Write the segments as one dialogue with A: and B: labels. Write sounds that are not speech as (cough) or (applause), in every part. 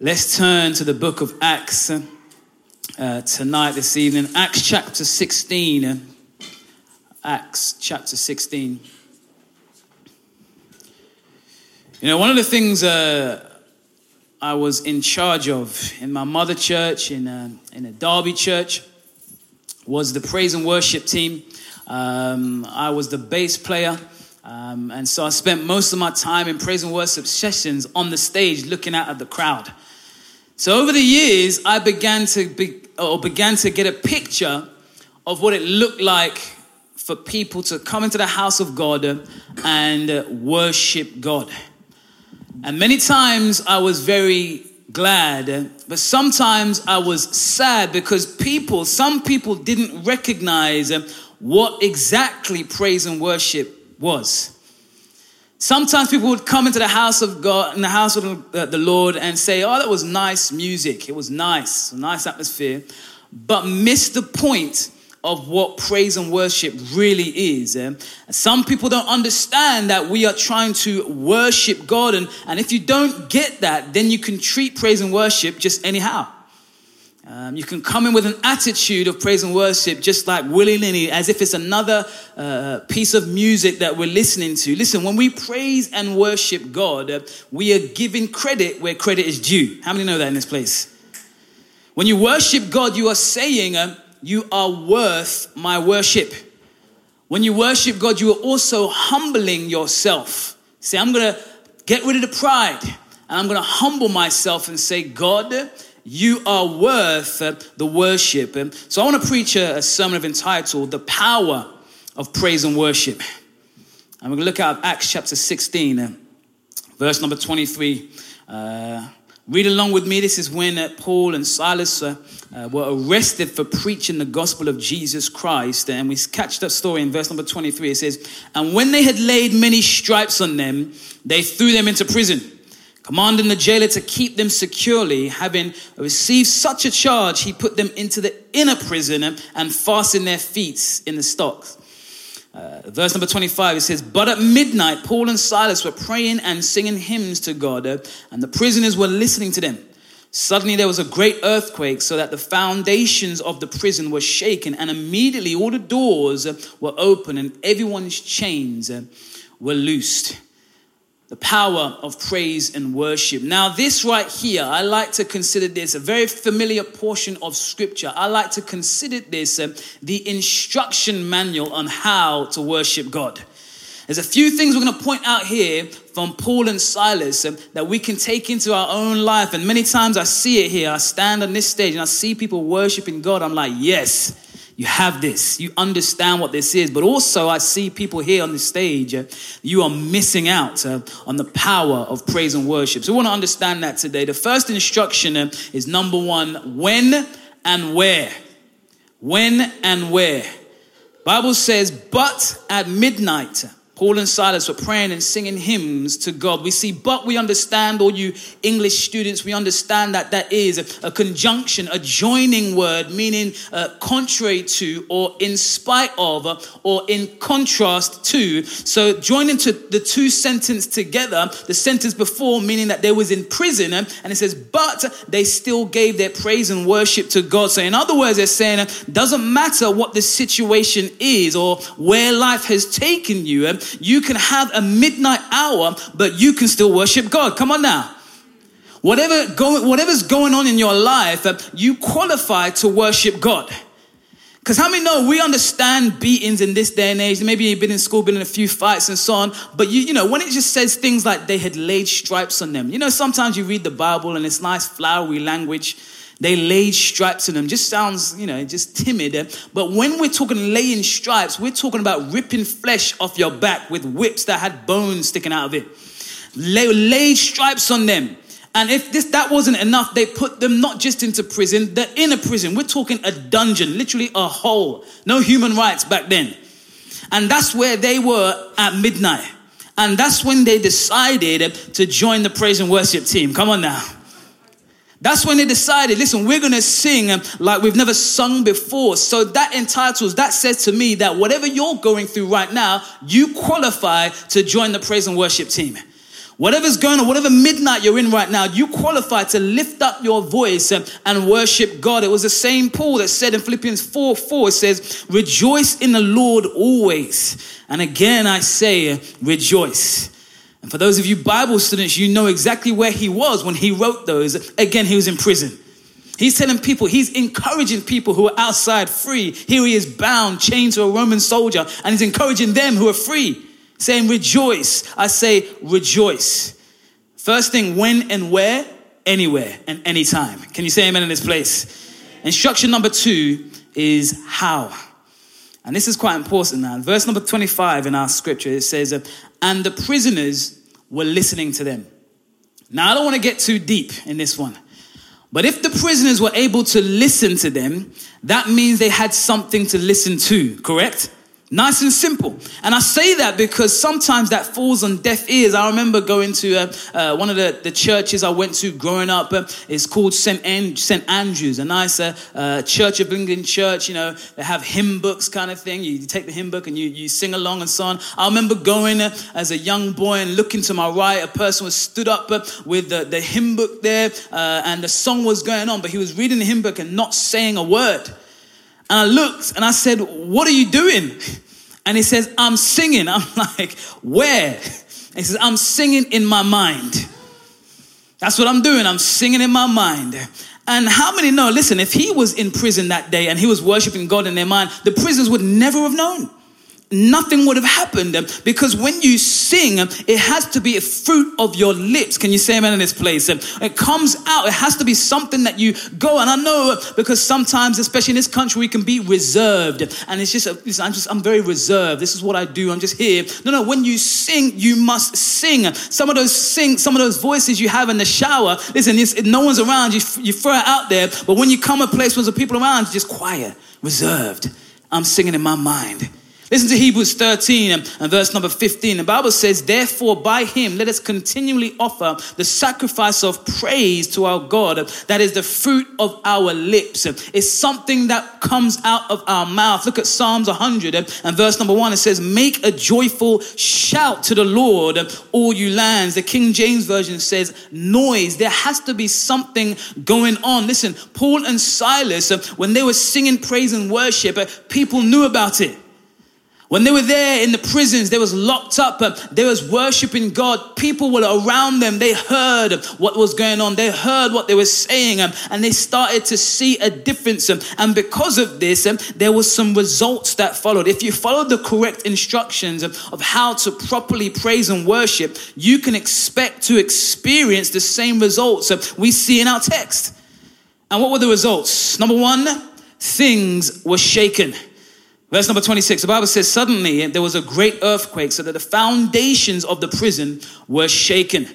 A: Let's turn to the book of Acts uh, tonight, this evening. Acts chapter 16. Acts chapter 16. You know, one of the things uh, I was in charge of in my mother church, in a, in a Derby church, was the praise and worship team. Um, I was the bass player. Um, and so I spent most of my time in praise and worship sessions on the stage looking out at the crowd. So over the years, I began to be, or began to get a picture of what it looked like for people to come into the house of God and worship God. And many times I was very glad, but sometimes I was sad because people, some people didn't recognize what exactly praise and worship was. Sometimes people would come into the house of God, in the house of the Lord, and say, Oh, that was nice music. It was nice, nice atmosphere, but miss the point of what praise and worship really is. Eh? Some people don't understand that we are trying to worship God, and, and if you don't get that, then you can treat praise and worship just anyhow. Um, you can come in with an attitude of praise and worship, just like willy nilly, as if it's another uh, piece of music that we're listening to. Listen, when we praise and worship God, uh, we are giving credit where credit is due. How many know that in this place? When you worship God, you are saying, uh, You are worth my worship. When you worship God, you are also humbling yourself. Say, I'm going to get rid of the pride and I'm going to humble myself and say, God, you are worth the worship. And So I want to preach a, sermon of entitled The Power of Praise and Worship. And we're going to look at Acts chapter 16, verse number 23. Uh, read along with me. This is when uh, Paul and Silas uh, uh, were arrested for preaching the gospel of Jesus Christ. And we catch that story in verse number 23. It says, And when they had laid many stripes on them, they threw them into prison commanding the jailer to keep them securely. Having received such a charge, he put them into the inner prison and fastened their feet in the stocks. Uh, verse number 25, it says, But at midnight, Paul and Silas were praying and singing hymns to God, uh, and the prisoners were listening to them. Suddenly there was a great earthquake, so that the foundations of the prison were shaken, and immediately all the doors were open, and everyone's chains were loosed the power of praise and worship. Now, this right here, I like to consider this a very familiar portion of scripture. I like to consider this uh, the instruction manual on how to worship God. There's a few things we're going to point out here from Paul and Silas uh, that we can take into our own life. And many times I see it here. I stand on this stage and I see people worshiping God. I'm like, yes, you have this. You understand what this is. But also, I see people here on the stage. Uh, you are missing out uh, on the power of praise and worship. So, we want to understand that today. The first instruction uh, is number one when and where. When and where. Bible says, but at midnight Paul and Silas were praying and singing hymns to God. We see, but we understand, all you English students, we understand that that is a, conjunction, a joining word, meaning uh, contrary to, or in spite of, or in contrast to. So joining to the two sentences together, the sentence before meaning that they was in prison, and it says, but they still gave their praise and worship to God. So in other words, they're saying, doesn't matter what the situation is or where life has taken you, you can have a midnight hour, but you can still worship God. Come on now. Whatever go, whatever's going on in your life, uh, you qualify to worship God. Because how many know we understand beatings in this day and age? Maybe you've been in school, been in a few fights and so on. But you, you know, when it just says things like they had laid stripes on them, you know, sometimes you read the Bible and it's nice, flowery language. They laid stripes on them. Just sounds, you know, just timid. Eh? But when we're talking laying stripes, we're talking about ripping flesh off your back with whips that had bones sticking out of it. Lay, laid stripes on them. And if this that wasn't enough, they put them not just into prison, the inner prison. We're talking a dungeon, literally a hole. No human rights back then. And that's where they were at midnight. And that's when they decided to join the praise and worship team. Come on now. That's when they decided, listen, we're going to sing like we've never sung before. So that entitles, that says to me that whatever you're going through right now, you qualify to join the praise and worship team. Whatever's going on, whatever midnight you're in right now, you qualify to lift up your voice and worship God. It was the same Paul that said in Philippians 4 4, it says, Rejoice in the Lord always. And again, I say, rejoice. And for those of you Bible students, you know exactly where he was when he wrote those. Again, he was in prison. He's telling people, he's encouraging people who are outside free. Here he is bound, chained to a Roman soldier, and he's encouraging them who are free saying rejoice. I say rejoice. First thing, when and where? Anywhere and anytime. Can you say amen in this place? Instruction number two is how. And this is quite important now. Verse number 25 in our scripture, it says, And the prisoners were listening to them. Now, I don't want to get too deep in this one. But if the prisoners were able to listen to them, that means they had something to listen to, correct? Nice and simple. And I say that because sometimes that falls on deaf ears. I remember going to uh, uh, one of the, the churches I went to growing up. Uh, it's called St. An- St. Andrews, a nice uh, uh, Church of England church. You know, they have hymn books kind of thing. You, take the hymn book and you, you sing along and so on. I remember going uh, as a young boy and looking to my right. A person was stood up with the, the hymn book there and the song was going on, but he was reading the hymn book and not saying a word. And I looked and I said, What are you doing? And he says, I'm singing. I'm (laughs) like, Where? he says, I'm singing in my mind. That's what I'm doing. I'm singing in my mind. And how many know? Listen, if he was in prison that day and he was worshiping God in their mind, the prisoners would never have known nothing would have happened because when you sing, it has to be a fruit of your lips. Can you say amen in this place? It comes out. It has to be something that you go. And I know because sometimes, especially in this country, we can be reserved. And it's just, I'm just, I'm very reserved. This is what I do. I'm just here. No, no. When you sing, you must sing. Some of those sing, some of those voices you have in the shower. Listen, no one's around. You, you throw it out there. But when you come a place where there's people around, you're just quiet, reserved. I'm singing in my mind. Listen to Hebrews 13 and verse number 15. The Bible says, Therefore, by him, let us continually offer the sacrifice of praise to our God. That is the fruit of our lips. It's something that comes out of our mouth. Look at Psalms 100 and verse number 1. It says, Make a joyful shout to the Lord, all you lands. The King James Version says, Noise. There has to be something going on. Listen, Paul and Silas, when they were singing praise and worship, people knew about it. When they were there in the prisons, they was locked up, uh, they was worshiping God. People were around them. They heard what was going on. They heard what they were saying, um, and they started to see a difference. Um, and because of this, um, there was some results that followed. If you follow the correct instructions of how to properly praise and worship, you can expect to experience the same results we see in our text. And what were the results? Number one, things were shaken. Verse number 26, the Bible says, Suddenly there was a great earthquake, so that the foundations of the prison were shaken.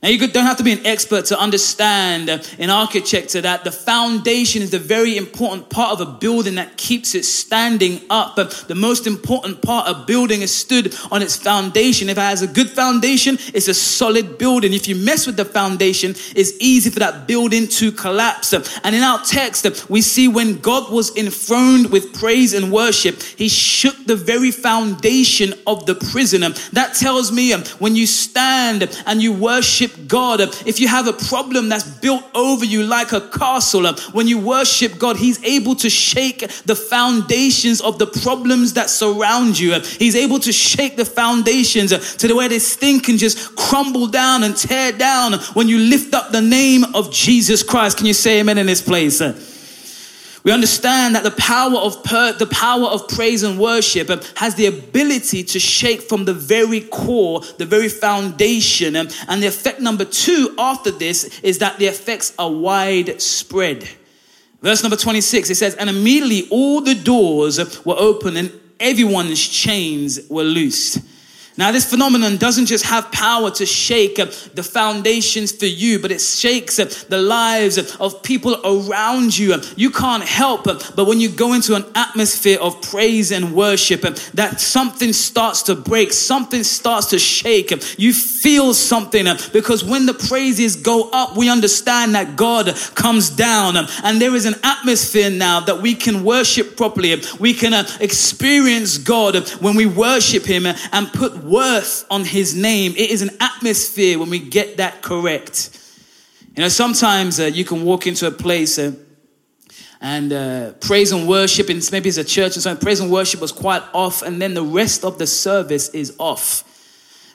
A: Now, you don't have to be an expert to understand in architecture that the foundation is the very important part of a building that keeps it standing up. But the most important part of building is stood on its foundation. If it has a good foundation, it's a solid building. If you mess with the foundation, it's easy for that building to collapse. And in our text, we see when God was enthroned with praise and worship, he shook the very foundation of the prison. That tells me when you stand and you worship worship God, if you have a problem that's built over you like a castle, when you worship God, He's able to shake the foundations of the problems that surround you. He's able to shake the foundations to the way this thing can just crumble down and tear down when you lift up the name of Jesus Christ. Can you say amen in this place? We understand that the power of per, the power of praise and worship um, has the ability to shake from the very core, the very foundation. Um, and the effect number two after this is that the effects are widespread. Verse number 26, it says, And immediately all the doors were open and everyone's chains were loosed. Now, this phenomenon doesn't just have power to shake uh, the foundations for you, but it shakes uh, the lives of people around you. You can't help uh, but when you go into an atmosphere of praise and worship, that something starts to break, something starts to shake. You feel something because when the praises go up, we understand that God comes down and there is an atmosphere now that we can worship properly. We can experience God when we worship Him and put worth on his name. It is an atmosphere when we get that correct. You know, sometimes uh, you can walk into a place uh, and uh, praise and worship, and maybe it's a church and something, praise and worship was quite off, and then the rest of the service is off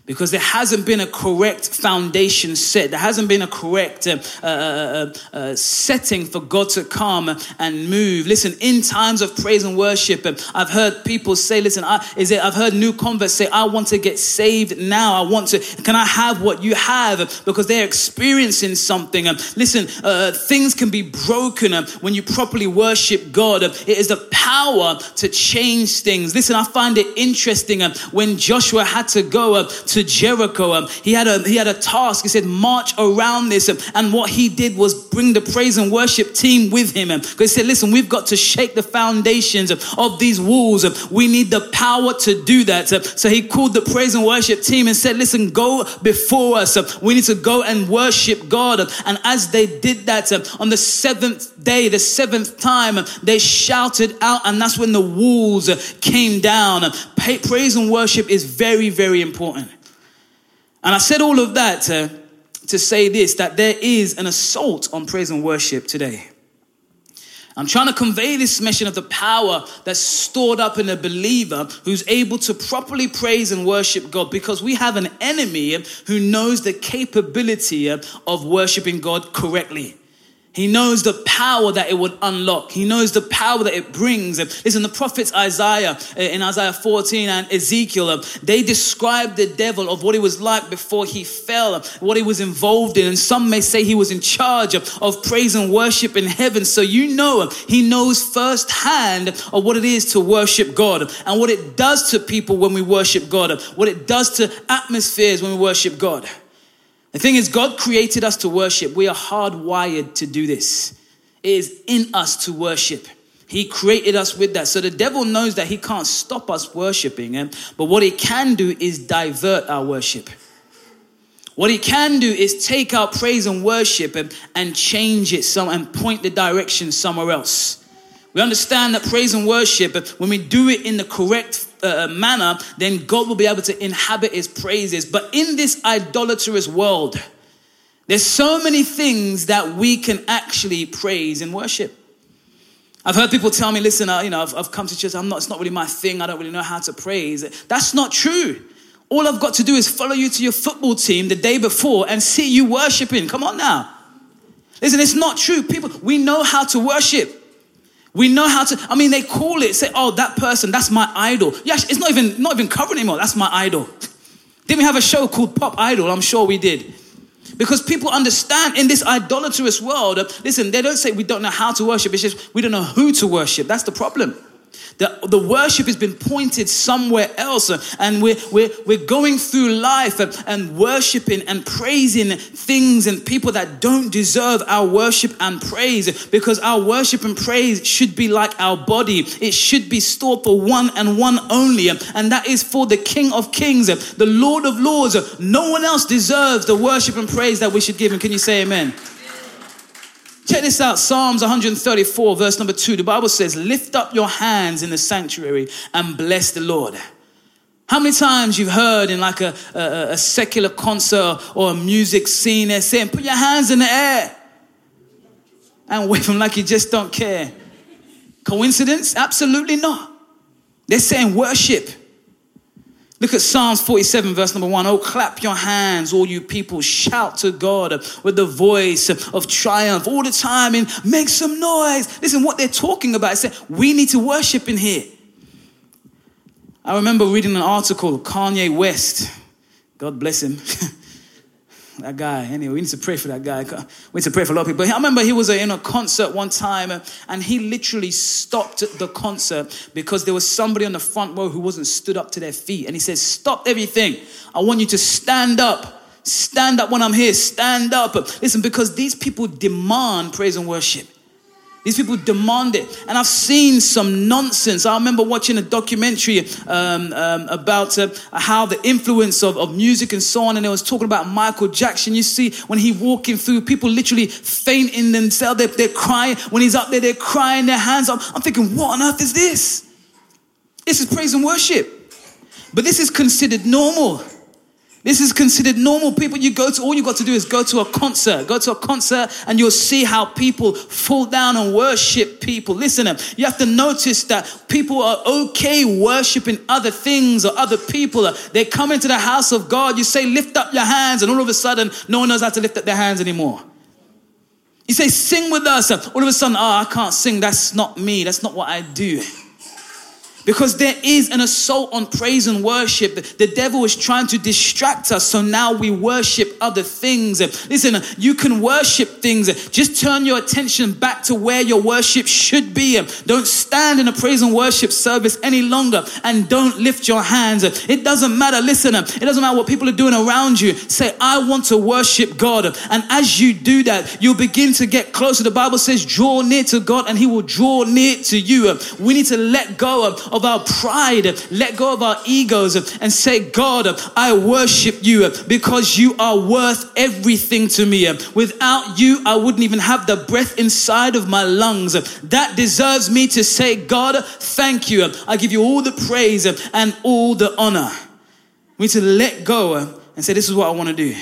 A: because there hasn't been a correct foundation set. There hasn't been a correct uh uh, uh, uh, uh, setting for God to come and move. Listen, in times of praise and worship, um, I've heard people say, "Listen, I, is it?" I've heard new converts say, "I want to get saved now. I want to. Can I have what you have?" Because they're experiencing something. Um, listen, uh, things can be broken when you properly worship God. It is the power to change things. Listen, I find it interesting when Joshua had to go to Jericho. Um, he had a he had a task. He said, march around this. Um, and what he did was bring the praise and worship team with him. Because um, he said, listen, we've got to shake the foundations of these walls. Um, we need the power to do that. Um, so he called the praise and worship team and said, listen, go before us. Um, we need to go and worship God. And as they did that on the seventh day, the seventh time, they shouted out, and that's when the walls uh, came down. Praise and worship is very, very important. And I said all of that to, to say this that there is an assault on praise and worship today. I'm trying to convey this mission of the power that's stored up in a believer who's able to properly praise and worship God because we have an enemy who knows the capability of worshiping God correctly. He knows the power that it would unlock. He knows the power that it brings. Listen, the prophets Isaiah uh, in Isaiah 14 and Ezekiel, uh, they describe the devil of what he was like before he fell, what he was involved in. And some may say he was in charge of praise and worship in heaven. So you know he knows firsthand of what it is to worship God and what it does to people when we worship God, what it does to atmospheres when we worship God. The thing is, God created us to worship. We are hardwired to do this. It is in us to worship. He created us with that. So the devil knows that he can't stop us worshiping him, but what he can do is divert our worship. What he can do is take our praise and worship and, and change it some and point the direction somewhere else. We understand that praise and worship, eh, when we do it in the correct uh, manner, then God will be able to inhabit his praises. But in this idolatrous world, there's so many things that we can actually praise and worship. I've heard people tell me, listen, uh, you know, I've, I've come to church, I'm not, it's not really my thing, I don't really know how to praise. That's not true. All I've got to do is follow you to your football team the day before and see you worshiping. Come on now. Listen, it's not true. People, we know how to worship. We know how to, I mean, they call it, say, oh, that person, that's my idol. Yeah, it's not even, not even covered anymore. That's my idol. (laughs) Didn't we have a show called Pop Idol? I'm sure we did. Because people understand in this idolatrous world, listen, they don't say we don't know how to worship, it's just we don't know who to worship. That's the problem. The, the worship has been pointed somewhere else, uh, and we're, we're, we're going through life and, and worshiping and praising things and people that don't deserve our worship and praise because our worship and praise should be like our body. It should be stored for one and one only, uh, and that is for the King of Kings, the Lord of Lords. No one else deserves the worship and praise that we should give him. Can you say amen? Check this out Psalms 134, verse number two. The Bible says, Lift up your hands in the sanctuary and bless the Lord. How many times you've heard in like a, a, a secular concert or a music scene, they're saying, Put your hands in the air and wave them like you just don't care. Coincidence? Absolutely not. They're saying worship. Look at Psalms 47, verse number one. Oh, clap your hands, all you people. Shout to God with the voice of triumph all the time and make some noise. Listen, what they're talking about is that we need to worship in here. I remember reading an article, Kanye West, God bless him. (laughs) that guy. Anyway, we need to pray for that guy. We need to pray for a lot of people. I remember he was uh, in a concert one time uh, and he literally stopped the concert because there was somebody on the front row who wasn't stood up to their feet. And he said, Stop everything. I want you to stand up. Stand up when I'm here. Stand up. Listen, because these people demand praise and worship. These people demand it. And I've seen some nonsense. I remember watching a documentary um, um, about uh, how the influence of, of music and so on, and it was talking about Michael Jackson. You see, when he walking through, people literally fainting themselves. They're, they're crying. When he's up there, they're crying their hands up. I'm thinking, what on earth is this? This is praise and worship. But this is considered normal. This is considered normal. People, you go to, all you got to do is go to a concert. Go to a concert and you'll see how people fall down and worship people. Listen, um, you have to notice that people are okay worshiping other things or other people. Uh, they come into the house of God. You say, lift up your hands, and all of a sudden, no one knows how to lift up their hands anymore. You say, sing with us. All of a sudden, oh, I can't sing. That's not me. That's not what I do. Because there is an assault on praise and worship. The devil is trying to distract us, so now we worship other things. Listen, you can worship things. Just turn your attention back to where your worship should be. Don't stand in a praise and worship service any longer and don't lift your hands. It doesn't matter. Listen, it doesn't matter what people are doing around you. Say, I want to worship God. And as you do that, you'll begin to get closer. The Bible says, draw near to God and he will draw near to you. We need to let go of of our pride, let go of our egos, and say, God, I worship you because you are worth everything to me. Without you, I wouldn't even have the breath inside of my lungs. That deserves me to say, God, thank you. I give you all the praise and all the honor. We need to let go and say, This is what I want to do.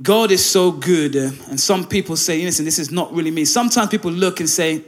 A: God is so good. And some people say, listen, this is not really me. Sometimes people look and say,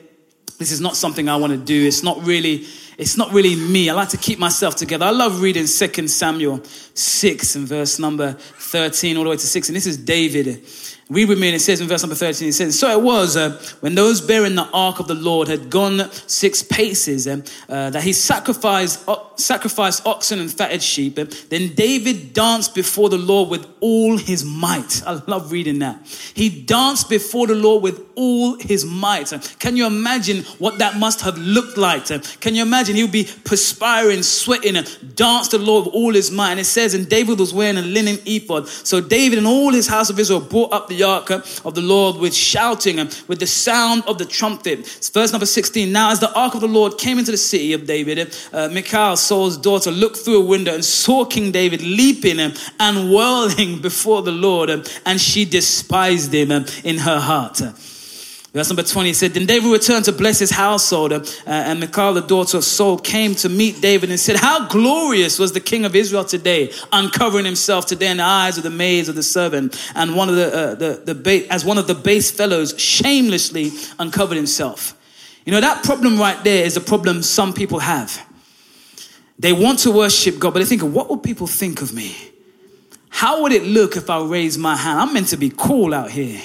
A: this is not something I want to do. It's not really, it's not really me. I like to keep myself together. I love reading 2 Samuel 6 and verse number 13 all the way to 6. And this is David. Read with me, and it says in verse number 13, it says, So it was uh, when those bearing the ark of the Lord had gone six paces, uh, uh, that he sacrificed, uh, sacrificed oxen and fatted sheep. Uh, then David danced before the Lord with all his might. I love reading that. He danced before the Lord with all his might. Uh, can you imagine what that must have looked like? Can you imagine he would be perspiring, sweating, and dance the Lord with all his might? And it says, And David was wearing a linen ephod. So David and all his house of Israel brought up the ark of the Lord with shouting and with the sound of the trumpet. Verse number 16. Now, as the ark of the Lord came into the city of David, uh, Michal, Saul's daughter, looked through a window and saw King David leaping and whirling (laughs) before the Lord, and she despised him in her heart. Verse number 20 said, Then David returned to bless his household, uh, and Michal, the daughter of Saul, came to meet David and said, How glorious was the king of Israel today, uncovering himself today in the eyes of the maids of the servant, and one of the, uh, the, the ba- as one of the base fellows shamelessly uncovered himself. You know, that problem right there is a problem some people have. They want to worship God, but they think, What would people think of me? How would it look if I raise my hand? I'm meant to be cool out here.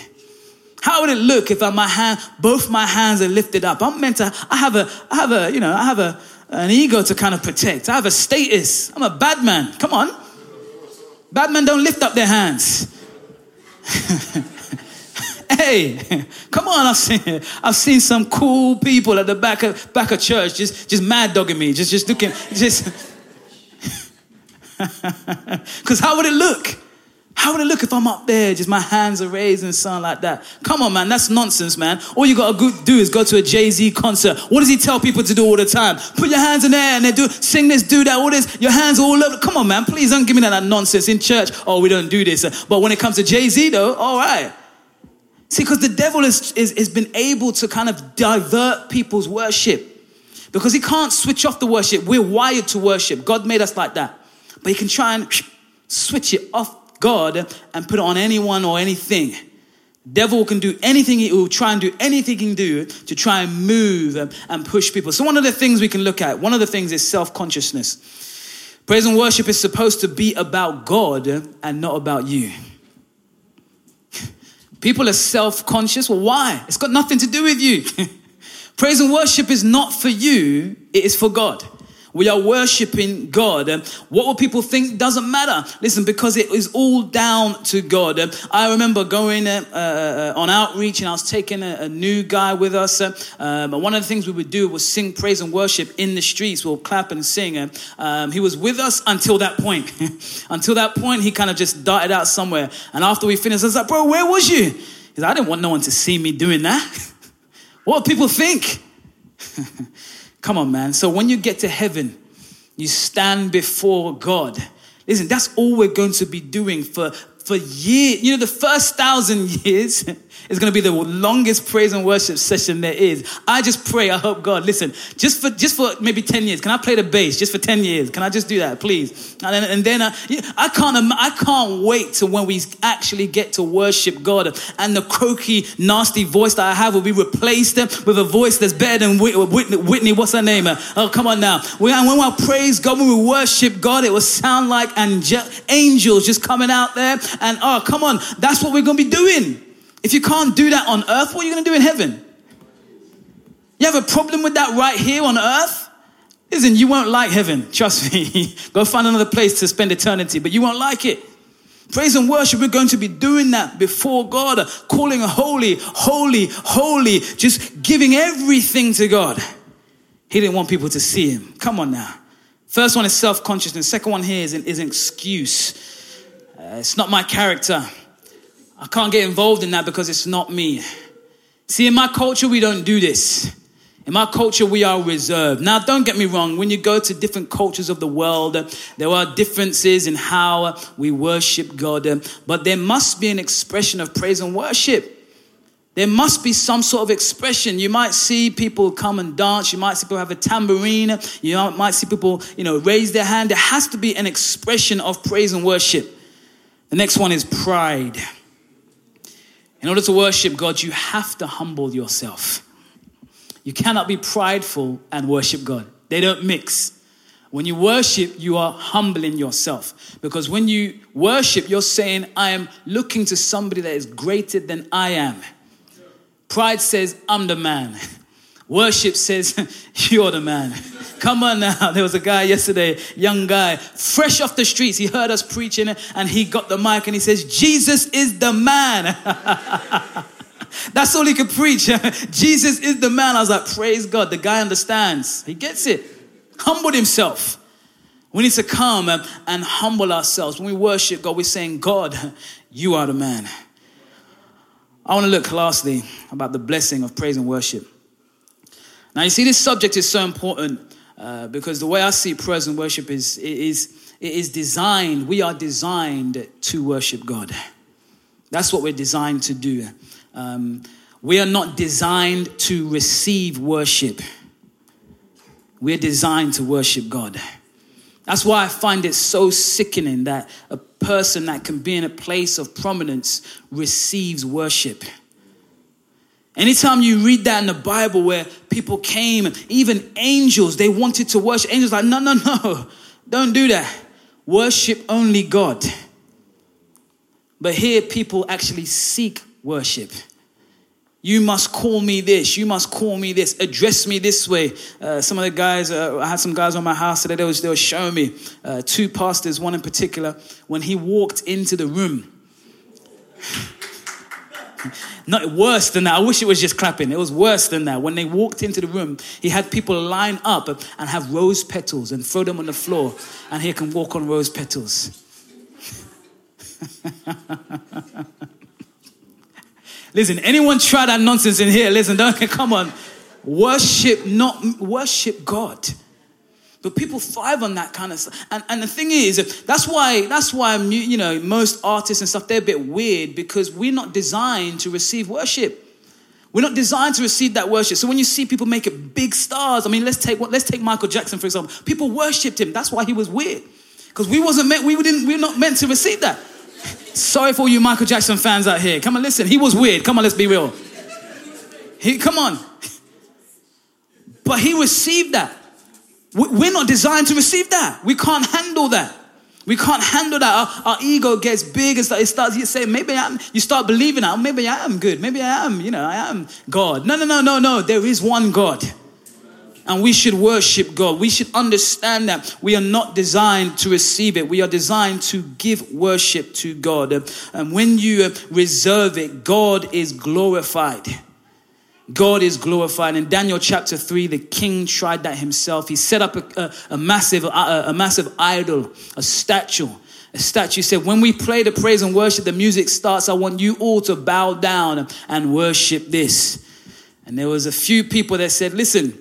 A: How would it look if have my hand, both my hands are lifted up? I'm meant to, I have a, I have a, you know, I have a, an ego to kind of protect. I have a status. I'm a bad man. Come on. Bad men don't lift up their hands. (laughs) hey, come on! I've seen I've seen some cool people at the back of back of church just just mad dogging me, just just looking just. (laughs) Because how would it look? How would it look if I'm up there, just my hands are raised and something like that? Come on, man, that's nonsense, man. All you gotta do is go to a Jay Z concert. What does he tell people to do all the time? Put your hands in there and they do sing this, do that, all this. Your hands all over. Come on, man, please don't give me that, that nonsense in church. Oh, we don't do this. But when it comes to Jay Z, though, all right. See, because the devil is, is, has been able to kind of divert people's worship because he can't switch off the worship. We're wired to worship. God made us like that. But he can try and switch it off God and put it on anyone or anything. Devil can do anything, he will try and do anything he can do to try and move and push people. So, one of the things we can look at, one of the things is self consciousness. Praise and worship is supposed to be about God and not about you. (laughs) People are self conscious. Well, why? It's got nothing to do with you. (laughs) Praise and worship is not for you, it is for God. We are worshiping God. What will people think doesn't matter. Listen, because it is all down to God. I remember going uh, uh, on outreach and I was taking a, a new guy with us. Um, and one of the things we would do was sing praise and worship in the streets. We'll clap and sing. Um, he was with us until that point. (laughs) until that point, he kind of just darted out somewhere. And after we finished, I was like, bro, where was you? He said, I didn't want no one to see me doing that. (laughs) what people think? (laughs) Come on, man. So when you get to heaven, you stand before God. Listen, that's all we're going to be doing for, for years. You know, the first thousand (laughs) years, It's going to be the longest praise and worship session there is. I just pray, I hope God, listen, just for just for maybe 10 years, can I play the bass just for 10 years? Can I just do that, please? And then, and then uh, I, can't, I can't wait to when we actually get to worship God and the croaky, nasty voice that I have will be replaced with a voice that's better than Whitney, Whitney what's her name? Oh, come on now. When I praise God, when we worship God, it will sound like angel, angels just coming out there. And oh, come on, that's what we're going to be doing. If you can't do that on earth, what are you going to do in heaven? You have a problem with that right here on earth? Listen, you won't like heaven. (laughs) Trust me. Go find another place to spend eternity, but you won't like it. Praise and worship, we're going to be doing that before God, calling holy, holy, holy, just giving everything to God. He didn't want people to see him. Come on now. First one is self consciousness. Second one here is an, is an excuse. Uh, it's not my character. I can't get involved in that because it's not me. See, in my culture, we don't do this. In my culture, we are reserved. Now, don't get me wrong. When you go to different cultures of the world, there are differences in how we worship God. But there must be an expression of praise and worship. There must be some sort of expression. You might see people come and dance. You might see people have a tambourine. You might see people, you know, raise their hand. There has to be an expression of praise and worship. The next one is pride. In order to worship God, you have to humble yourself. You cannot be prideful and worship God, they don't mix. When you worship, you are humbling yourself. Because when you worship, you're saying, I am looking to somebody that is greater than I am. Pride says, I'm the man. (laughs) Worship says, (laughs) You're the man. Come on now. (laughs) There was a guy yesterday, young guy, fresh off the streets. He heard us preaching and he got the mic and he says, Jesus is the man. (laughs) That's all he could preach. Jesus is the man. I was like, Praise God. The guy understands. He gets it. Humbled himself. We need to come and humble ourselves. When we worship God, we're saying, God, you are the man. I want to look lastly about the blessing of praise and worship. Now, you see, this subject is so important uh, because the way I see praise and worship is, is, it is designed, we are designed to worship God. That's what we're designed to do. Um, we are not designed to receive worship. We're designed to worship God. That's why I find it so sickening that a person that can be in a place of prominence receives worship. Anytime you read that in the Bible where people came, even angels, they wanted to worship. Angels like, no, no, no, don't do that. Worship only God. But here people actually seek worship. You must call me this. You must call me this. Address me this way. Uh, some of the guys, uh, I had some guys on my house today. They was they were showing me uh, two pastors. One in particular, when he walked into the room, (laughs) not worse than that. I wish it was just clapping. It was worse than that. When they walked into the room, he had people line up and have rose petals and throw them on the floor, and he can walk on rose petals. (laughs) listen, anyone try that nonsense in here? Listen, don't (laughs) come on. Worship, not worship God. But people thrive on that kind of stuff. And, and the thing is, that's why, that's why, you know, most artists and stuff, they're a bit weird because we're not designed to receive worship. We're not designed to receive that worship. So when you see people make it big stars, I mean, let's take, let's take Michael Jackson, for example. People worshipped him. That's why he was weird. Because we wasn't meant, we didn't, we're not meant to receive that. (laughs) Sorry for you Michael Jackson fans out here. Come on, listen. He was weird. Come on, let's be real. He, come on. (laughs) But he received that. We're not designed to receive that. We can't handle that. We can't handle that. Our, our ego gets big and it starts, you say, maybe I'm, you start believing that. Oh, maybe I am good. Maybe I am, you know, I am God. No, no, no, no, no. There is one God. And we should worship God. We should understand that we are not designed to receive it. We are designed to give worship to God. And when you reserve it, God is glorified. God is glorified. In Daniel chapter 3, the king tried that himself. He set up a, a, a massive, a, a massive idol, a statue. A statue said, When we play the praise and worship, the music starts. I want you all to bow down and worship this. And there was a few people that said, Listen,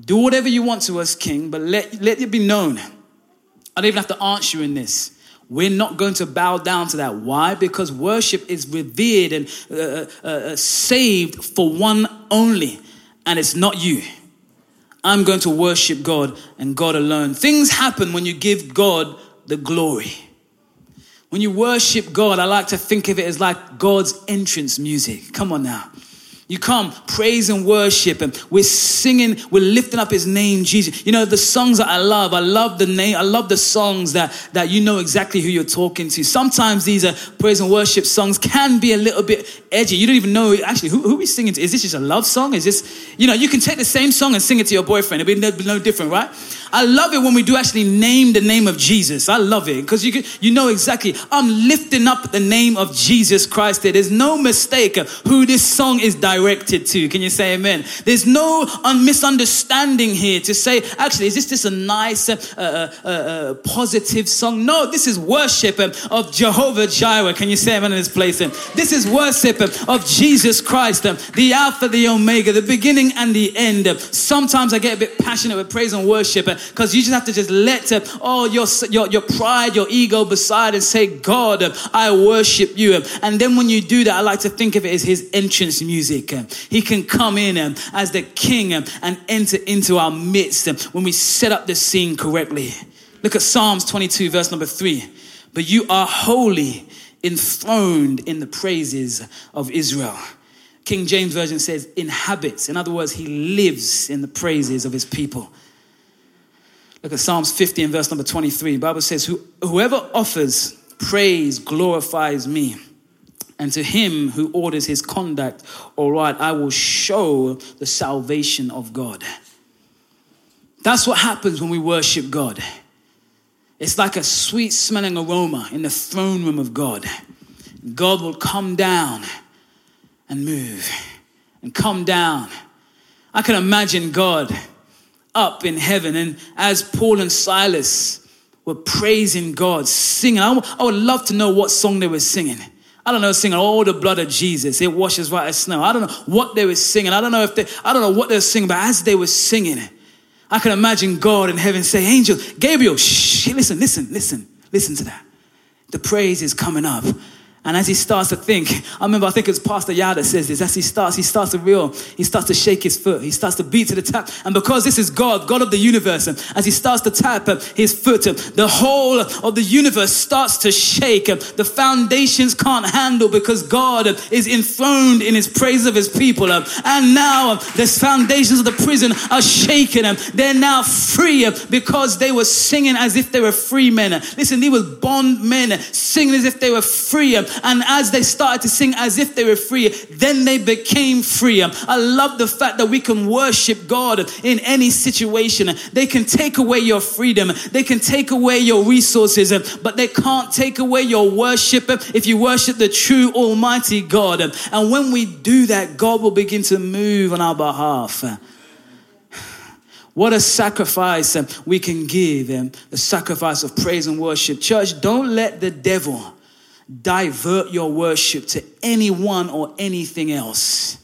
A: do whatever you want to us, king, but let, let it be known. I don't even have to answer you in this. We're not going to bow down to that. Why? Because worship is revered and uh, uh, uh, saved for one only, and it's not you. I'm going to worship God and God alone. Things happen when you give God the glory. When you worship God, I like to think of it as like God's entrance music. Come on now. You come, praise and worship, and we're singing, we're lifting up his name, Jesus. You know, the songs that I love, I love the name, I love the songs that, that you know exactly who you're talking to. Sometimes these are praise and worship songs can be a little bit edgy. You don't even know, actually, who, who are we singing to? Is this just a love song? Is this, you know, you can take the same song and sing it to your boyfriend. It'd be no, no different, right? I love it when we do actually name the name of Jesus. I love it because you, you know exactly. I'm lifting up the name of Jesus Christ. There's no mistake who this song is directed to. Can you say amen? There's no misunderstanding here to say, actually, is this just a nice, uh, uh, uh, uh positive song? No, this is worship of Jehovah Jireh. Can you say amen in this place? This is worship of Jesus Christ, the Alpha, the Omega, the beginning and the end. Sometimes I get a bit passionate with praise and worship because you just have to just let uh, all your, your, your pride, your ego beside and say, God, I worship you. And then when you do that, I like to think of it as his entrance music. He can come in um, as the king um, and enter into our midst um, when we set up the scene correctly. Look at Psalms 22, verse number three. But you are holy, enthroned in the praises of Israel. King James Version says, inhabits. In other words, he lives in the praises of his people. Look at Psalms 50 and verse number 23. The Bible says, Whoever offers praise glorifies me. And to him who orders his conduct, all right, I will show the salvation of God. That's what happens when we worship God. It's like a sweet smelling aroma in the throne room of God. God will come down and move and come down. I can imagine God up in heaven. And as Paul and Silas were praising God, singing, I, would love to know what song they were singing. I don't know, singing, oh, the blood of Jesus, it washes white as snow. I don't know what they were singing. I don't know if they, I don't know what they were singing, but as they were singing, I can imagine God in heaven say, Angel, Gabriel, shh, listen, listen, listen, listen to that. The praise is coming up. And as he starts to think, I remember I think it's Pastor Yada says this, as he starts, he starts to reel, he starts to shake his foot, he starts to beat to the tap. And because this is God, God of the universe, as he starts to tap his foot, the whole of the universe starts to shake. The foundations can't handle because God is enthroned in his praise of his people. And now the foundations of the prison are shaken. They're now free because they were singing as if they were free men. Listen, they were bond men singing as if they were free and as they started to sing as if they were free, then they became free. I love the fact that we can worship God in any situation. They can take away your freedom, they can take away your resources, but they can't take away your worship if you worship the true Almighty God. And when we do that, God will begin to move on our behalf. What a sacrifice we can give, the sacrifice of praise and worship. Church, don't let the devil divert your worship to anyone or anything else.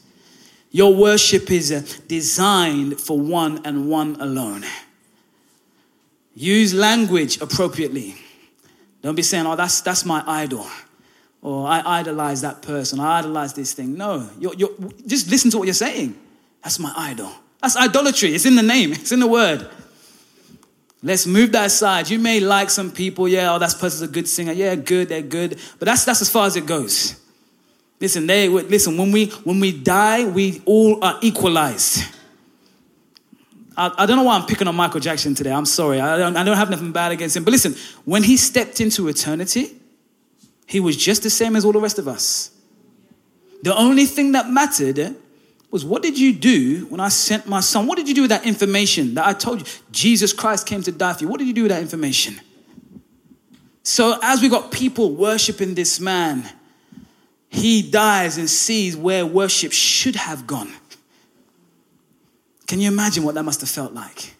A: Your worship is uh, designed for one and one alone. Use language appropriately. Don't be saying, oh, that's, that's my idol. Or I idolize that person. I idolize this thing. No, you're, you're, just listen to what you're saying. That's my idol. That's idolatry. It's in the name, it's in the word. Let's move that aside. You may like some people, yeah, oh, that person's a good singer. Yeah, good, they're good. But that's, that's as far as it goes. Listen, they, listen, when we, when we die, we all are equalized. I, I don't know why I'm picking on Michael Jackson today. I'm sorry. I don't, I don't have nothing bad against him. But listen, when he stepped into eternity, he was just the same as all the rest of us. The only thing that mattered was what did you do when I sent my son? What did you do with that information that I told you? Jesus Christ came to die for you. What did you do with that information? So, as we got people worshiping this man, he dies and sees where worship should have gone. Can you imagine what that must have felt like?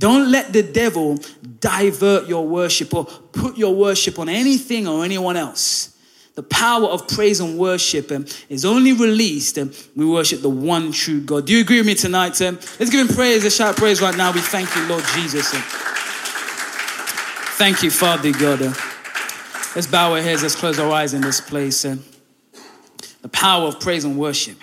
A: Don't let the devil divert your worship or put your worship on anything or anyone else. The power of praise and worship um, is only released um, we worship the one true God. Do you agree with me tonight? Um? Let's give him praise. Let's shout praise right now. We thank you, Lord Jesus. Thank you, Father God. Let's bow our heads, let's close our eyes in this place. The power of praise and worship.